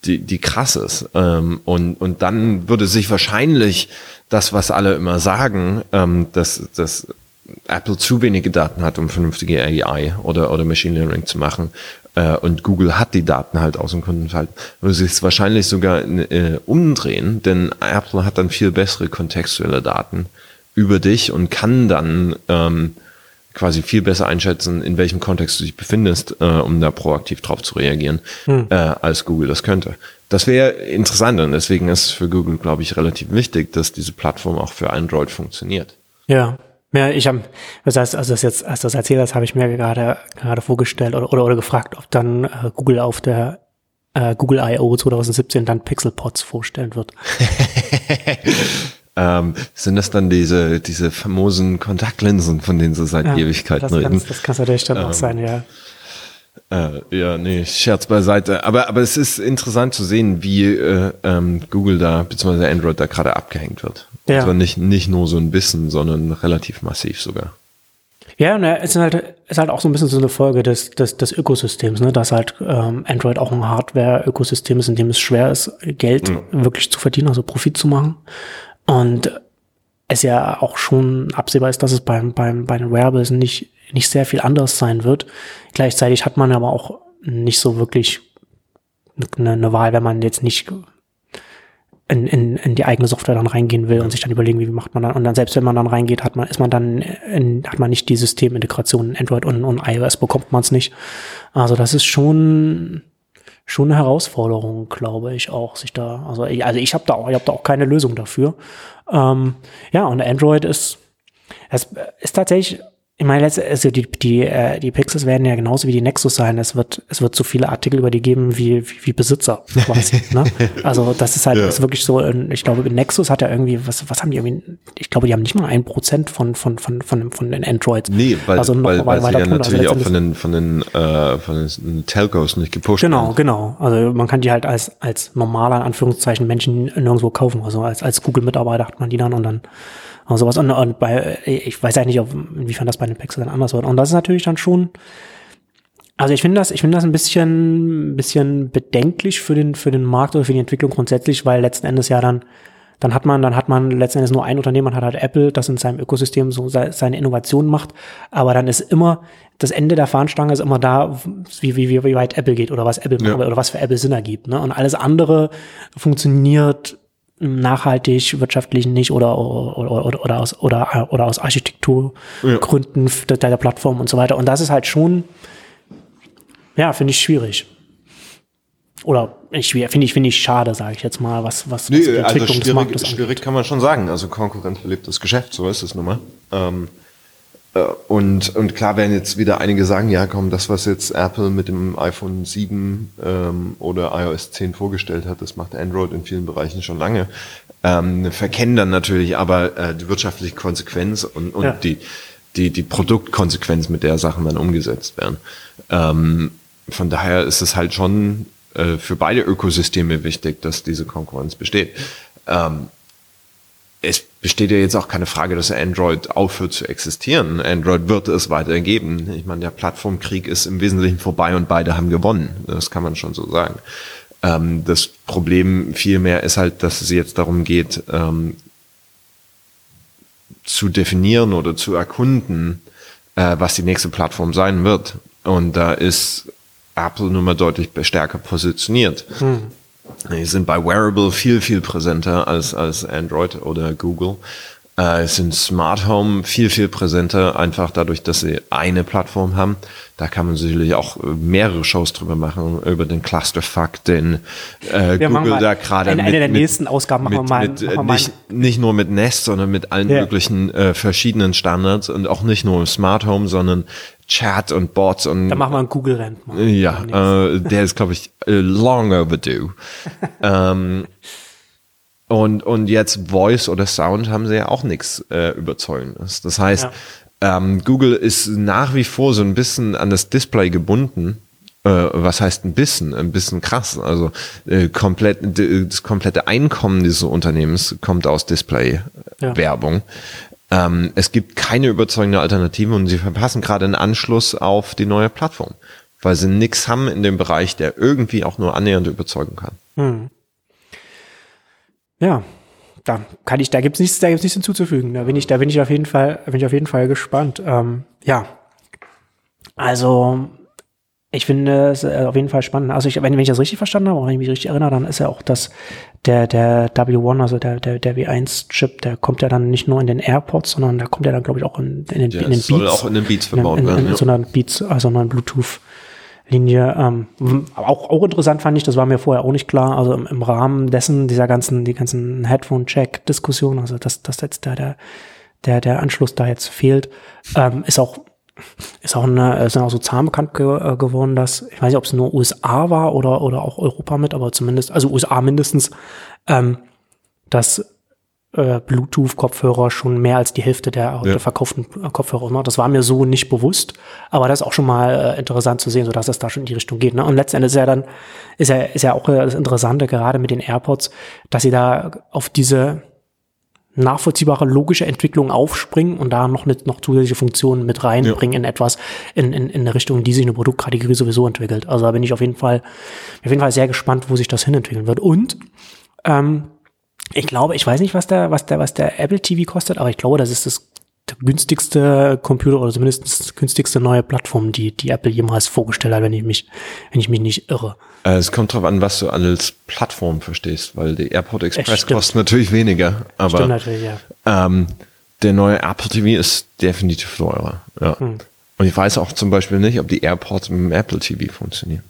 Speaker 2: die, die krass ist. Ähm, und, und dann würde sich wahrscheinlich das, was alle immer sagen, ähm, dass, dass Apple zu wenige Daten hat, um vernünftige AI oder, oder Machine Learning zu machen. Äh, und Google hat die Daten halt aus dem Kundenfall. Würde sich es wahrscheinlich sogar äh, umdrehen, denn Apple hat dann viel bessere kontextuelle Daten über dich und kann dann ähm, quasi viel besser einschätzen, in welchem Kontext du dich befindest, äh, um da proaktiv drauf zu reagieren, hm. äh, als Google das könnte. Das wäre interessant und deswegen ist für Google, glaube ich, relativ wichtig, dass diese Plattform auch für Android funktioniert.
Speaker 3: Ja, ja, ich habe, das heißt, also das jetzt, als du das erzählt hast, habe ich mir gerade gerade vorgestellt oder, oder, oder gefragt, ob dann äh, Google auf der äh, Google I.O. 2017 dann Pixelpods vorstellen wird.
Speaker 2: ähm, sind das dann diese, diese famosen Kontaktlinsen, von denen sie seit ja, Ewigkeiten
Speaker 3: das
Speaker 2: reden?
Speaker 3: Kann, das kann natürlich dann ähm, auch sein, ja.
Speaker 2: Äh, ja, nee, Scherz beiseite. Aber, aber es ist interessant zu sehen, wie äh, ähm, Google da, beziehungsweise Android da gerade abgehängt wird. Ja. Also nicht, nicht nur so ein bisschen, sondern relativ massiv sogar.
Speaker 3: Ja, und es ist halt, ist halt auch so ein bisschen so eine Folge des, des, des Ökosystems, ne? dass halt ähm, Android auch ein Hardware-Ökosystem ist, in dem es schwer ist, Geld mhm. wirklich zu verdienen, also Profit zu machen. Und es ja auch schon absehbar ist, dass es beim, beim, bei den Wearables nicht, nicht sehr viel anders sein wird. Gleichzeitig hat man aber auch nicht so wirklich eine, eine Wahl, wenn man jetzt nicht in, in, in die eigene Software dann reingehen will und sich dann überlegen, wie macht man dann. Und dann selbst wenn man dann reingeht, hat man, ist man dann in, hat man nicht die Systemintegration in Android und, und iOS bekommt man es nicht. Also das ist schon schon eine Herausforderung, glaube ich auch, sich da. Also, also ich habe da auch, ich habe da auch keine Lösung dafür. Ähm, ja, und Android ist, es ist tatsächlich ich meine, also die, die, äh, die Pixels werden ja genauso wie die Nexus sein. Es wird, es wird so viele Artikel über die geben wie, wie, wie Besitzer quasi. ne? Also das ist halt ja. ist wirklich so, ich glaube, Nexus hat ja irgendwie, was, was haben die irgendwie, ich glaube, die haben nicht mal ein Prozent von, von, von, von, von den Androids.
Speaker 2: Nee, weil, also noch weil, weil sie ja natürlich also auch von den, von den, äh, von den Telcos nicht gepusht
Speaker 3: Genau, werden. genau. Also man kann die halt als, als normaler, in Anführungszeichen, Menschen nirgendwo kaufen. Also als, als Google-Mitarbeiter hat man die dann und dann und sowas. Und, und bei, ich weiß eigentlich, nicht, inwiefern das bei den Pixel dann anders wird. Und das ist natürlich dann schon, also ich finde das, ich finde das ein bisschen, ein bisschen bedenklich für den, für den Markt oder für die Entwicklung grundsätzlich, weil letzten Endes ja dann, dann hat man, dann hat man letzten Endes nur ein Unternehmen, man hat halt Apple, das in seinem Ökosystem so seine Innovation macht, aber dann ist immer, das Ende der Fahnenstange ist immer da, wie, wie, wie weit Apple geht oder was Apple ja. oder was für Apple Sinn ergibt. Ne? Und alles andere funktioniert nachhaltig, wirtschaftlich nicht oder, oder, oder, oder aus, oder, oder aus Architekturgründen ja. der, der Plattform und so weiter. Und das ist halt schon, ja, finde ich schwierig. Oder finde ich, finde ich schade, sage ich jetzt mal, was, was,
Speaker 2: nee, was die Entwicklung also schwierig, des schwierig kann man schon sagen. Also Konkurrenz belebt das Geschäft, so ist es nun mal. Ähm, äh, und, und klar werden jetzt wieder einige sagen, ja komm, das, was jetzt Apple mit dem iPhone 7 ähm, oder iOS 10 vorgestellt hat, das macht Android in vielen Bereichen schon lange. Ähm, verkennen dann natürlich aber äh, die wirtschaftliche Konsequenz und, und ja. die, die, die Produktkonsequenz, mit der Sachen dann umgesetzt werden. Ähm, von daher ist es halt schon äh, für beide Ökosysteme wichtig, dass diese Konkurrenz besteht. Ähm, es besteht ja jetzt auch keine Frage, dass Android aufhört zu existieren. Android wird es weiter geben. Ich meine, der Plattformkrieg ist im Wesentlichen vorbei und beide haben gewonnen. Das kann man schon so sagen. Ähm, das Problem vielmehr ist halt, dass es jetzt darum geht, ähm, zu definieren oder zu erkunden, äh, was die nächste Plattform sein wird. Und da ist Apple nun mal deutlich stärker positioniert. Hm. Die sind bei Wearable viel, viel präsenter als, als Android oder Google. Äh, sind Smart Home viel, viel präsenter, einfach dadurch, dass sie eine Plattform haben. Da kann man sicherlich auch äh, mehrere Shows drüber machen, über den Clusterfuck, den äh, Google da gerade
Speaker 3: eine, eine der mit, nächsten Ausgaben machen
Speaker 2: mit, wir mal, mit, machen wir mal nicht, nicht nur mit Nest, sondern mit allen ja. möglichen äh, verschiedenen Standards und auch nicht nur im Smart Home, sondern Chat und Bots und.
Speaker 3: Da machen wir einen Google Rant.
Speaker 2: Ja, äh, der ist, glaube ich, äh, long overdue. ähm, und, und jetzt Voice oder Sound haben sie ja auch nichts äh, Überzeugendes. Das heißt, ja. ähm, Google ist nach wie vor so ein bisschen an das Display gebunden. Äh, was heißt ein bisschen? Ein bisschen krass. Also äh, komplett, das komplette Einkommen dieses Unternehmens kommt aus Display-Werbung. Ja. Ähm, es gibt keine überzeugende Alternative und sie verpassen gerade einen Anschluss auf die neue Plattform, weil sie nichts haben in dem Bereich, der irgendwie auch nur annähernd überzeugen kann. Hm.
Speaker 3: Ja, da kann ich, da gibt's nichts, da gibt's nichts hinzuzufügen. Da bin ich, da bin ich auf jeden Fall, bin ich auf jeden Fall gespannt. Ähm, ja, also ich finde es äh, auf jeden Fall spannend. Also ich, wenn, wenn ich das richtig verstanden habe, wenn ich mich richtig erinnere, dann ist ja auch das, der, der W1, also der, der, der W1-Chip, der kommt ja dann nicht nur in den AirPods, sondern der kommt ja dann, glaube ich, auch in, in den, ja, in den Beats. Soll
Speaker 2: auch in den Beats verbaut
Speaker 3: in, in,
Speaker 2: werden.
Speaker 3: In, in, so einer Beats, also einer Bluetooth-Linie. Ähm, auch, auch interessant fand ich, das war mir vorher auch nicht klar, also im, im Rahmen dessen, dieser ganzen, die ganzen Headphone-Check-Diskussion, also dass, dass jetzt der, der, der, der Anschluss da jetzt fehlt, ähm, ist auch ist auch, eine, ist auch so zahm bekannt ge äh, geworden, dass, ich weiß nicht, ob es nur USA war oder, oder auch Europa mit, aber zumindest, also USA mindestens, ähm, dass äh, Bluetooth-Kopfhörer schon mehr als die Hälfte der, ja. verkauften äh, Kopfhörer ne? Das war mir so nicht bewusst, aber das ist auch schon mal äh, interessant zu sehen, so dass es da schon in die Richtung geht. Ne? Und letztendlich ist ja dann, ist ja, ist ja auch äh, das Interessante, gerade mit den AirPods, dass sie da auf diese nachvollziehbare logische Entwicklung aufspringen und da noch, eine, noch zusätzliche Funktionen mit reinbringen ja. in etwas, in, in, in eine Richtung, die sich eine Produktkategorie sowieso entwickelt. Also da bin ich auf jeden Fall, auf jeden Fall sehr gespannt, wo sich das hinentwickeln wird. Und ähm, ich glaube, ich weiß nicht, was der, was der, was der Apple TV kostet, aber ich glaube, das ist das günstigste Computer oder zumindest die günstigste neue Plattform, die, die Apple jemals vorgestellt hat, wenn ich mich, wenn ich mich nicht irre.
Speaker 2: Äh, es kommt drauf an, was du als Plattform verstehst, weil die Airport Express kostet natürlich weniger, aber stimmt natürlich, ja. ähm, der neue Apple TV ist definitiv teurer. Ja. Hm. Und ich weiß auch zum Beispiel nicht, ob die AirPods mit dem Apple TV funktionieren.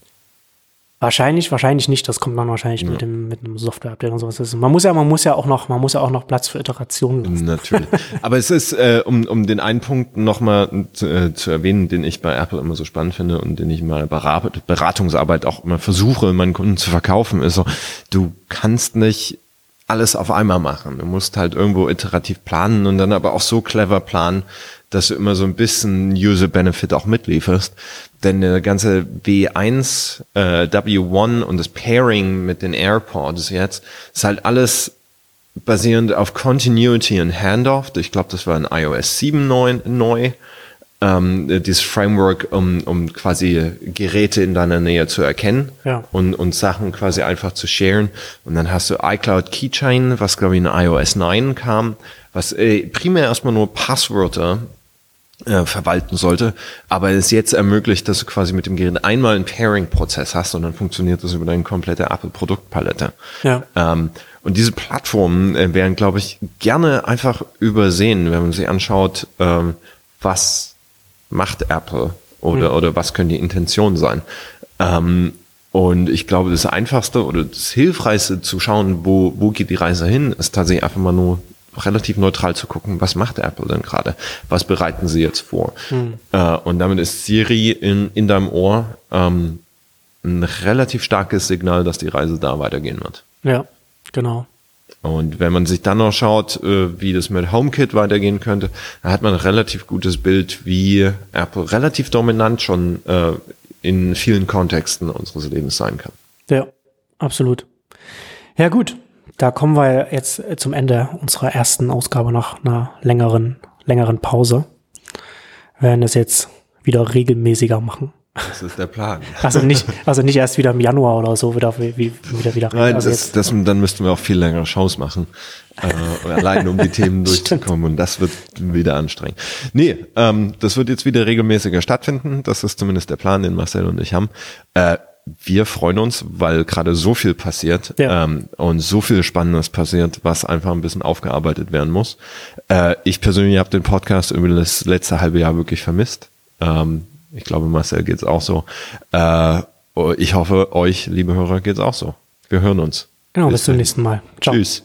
Speaker 3: Wahrscheinlich, wahrscheinlich nicht. Das kommt dann wahrscheinlich ja. mit dem mit einem Software-Update und sowas. Man muss ja, man muss ja auch noch, man muss ja auch noch Platz für Iterationen
Speaker 2: lassen. Natürlich. Aber es ist, äh, um, um den einen Punkt nochmal zu, äh, zu erwähnen, den ich bei Apple immer so spannend finde und den ich in meiner Berat Beratungsarbeit auch immer versuche, meinen Kunden zu verkaufen, ist so, du kannst nicht alles auf einmal machen. Du musst halt irgendwo iterativ planen und dann aber auch so clever planen, dass du immer so ein bisschen User Benefit auch mitlieferst. Denn der ganze W1, äh, W1 und das Pairing mit den AirPods jetzt ist halt alles basierend auf Continuity und Handoff. Ich glaube, das war in iOS 7 neu. neu ähm, dieses Framework, um, um quasi Geräte in deiner Nähe zu erkennen ja. und, und Sachen quasi einfach zu sharen. Und dann hast du iCloud Keychain, was glaube ich in iOS 9 kam, was äh, primär erstmal nur Passwörter äh, verwalten sollte, aber es jetzt ermöglicht, dass du quasi mit dem Gerät einmal einen Pairing-Prozess hast und dann funktioniert das über deine komplette Apple-Produktpalette. Ja. Ähm, und diese Plattformen äh, werden, glaube ich, gerne einfach übersehen, wenn man sich anschaut, ähm, was macht Apple oder, mhm. oder was können die Intentionen sein. Ähm, und ich glaube, das Einfachste oder das Hilfreichste zu schauen, wo, wo geht die Reise hin, ist tatsächlich einfach mal nur relativ neutral zu gucken, was macht Apple denn gerade? Was bereiten sie jetzt vor? Mhm. Äh, und damit ist Siri in, in deinem Ohr ähm, ein relativ starkes Signal, dass die Reise da weitergehen wird.
Speaker 3: Ja, genau.
Speaker 2: Und wenn man sich dann noch schaut, äh, wie das mit HomeKit weitergehen könnte, da hat man ein relativ gutes Bild, wie Apple relativ dominant schon äh, in vielen Kontexten unseres Lebens sein kann.
Speaker 3: Ja, absolut. Ja gut, da kommen wir jetzt zum Ende unserer ersten Ausgabe nach einer längeren, längeren Pause. Wir werden es jetzt wieder regelmäßiger machen.
Speaker 2: Das ist der Plan.
Speaker 3: Also nicht, also nicht erst wieder im Januar oder so wieder, wie, wieder, wieder.
Speaker 2: Nein,
Speaker 3: also
Speaker 2: das, das, dann müssten wir auch viel längere Shows machen. Äh, allein um die Themen durchzukommen. Und das wird wieder anstrengend. Nee, ähm, das wird jetzt wieder regelmäßiger stattfinden. Das ist zumindest der Plan, den Marcel und ich haben. Äh, wir freuen uns, weil gerade so viel passiert ja. ähm, und so viel Spannendes passiert, was einfach ein bisschen aufgearbeitet werden muss. Äh, ich persönlich habe den Podcast über das letzte halbe Jahr wirklich vermisst. Ähm, ich glaube, Marcel geht's auch so. Äh, ich hoffe, euch, liebe Hörer, geht's auch so. Wir hören uns.
Speaker 3: Genau, bis, bis zum nächsten Mal.
Speaker 2: Ciao. Tschüss.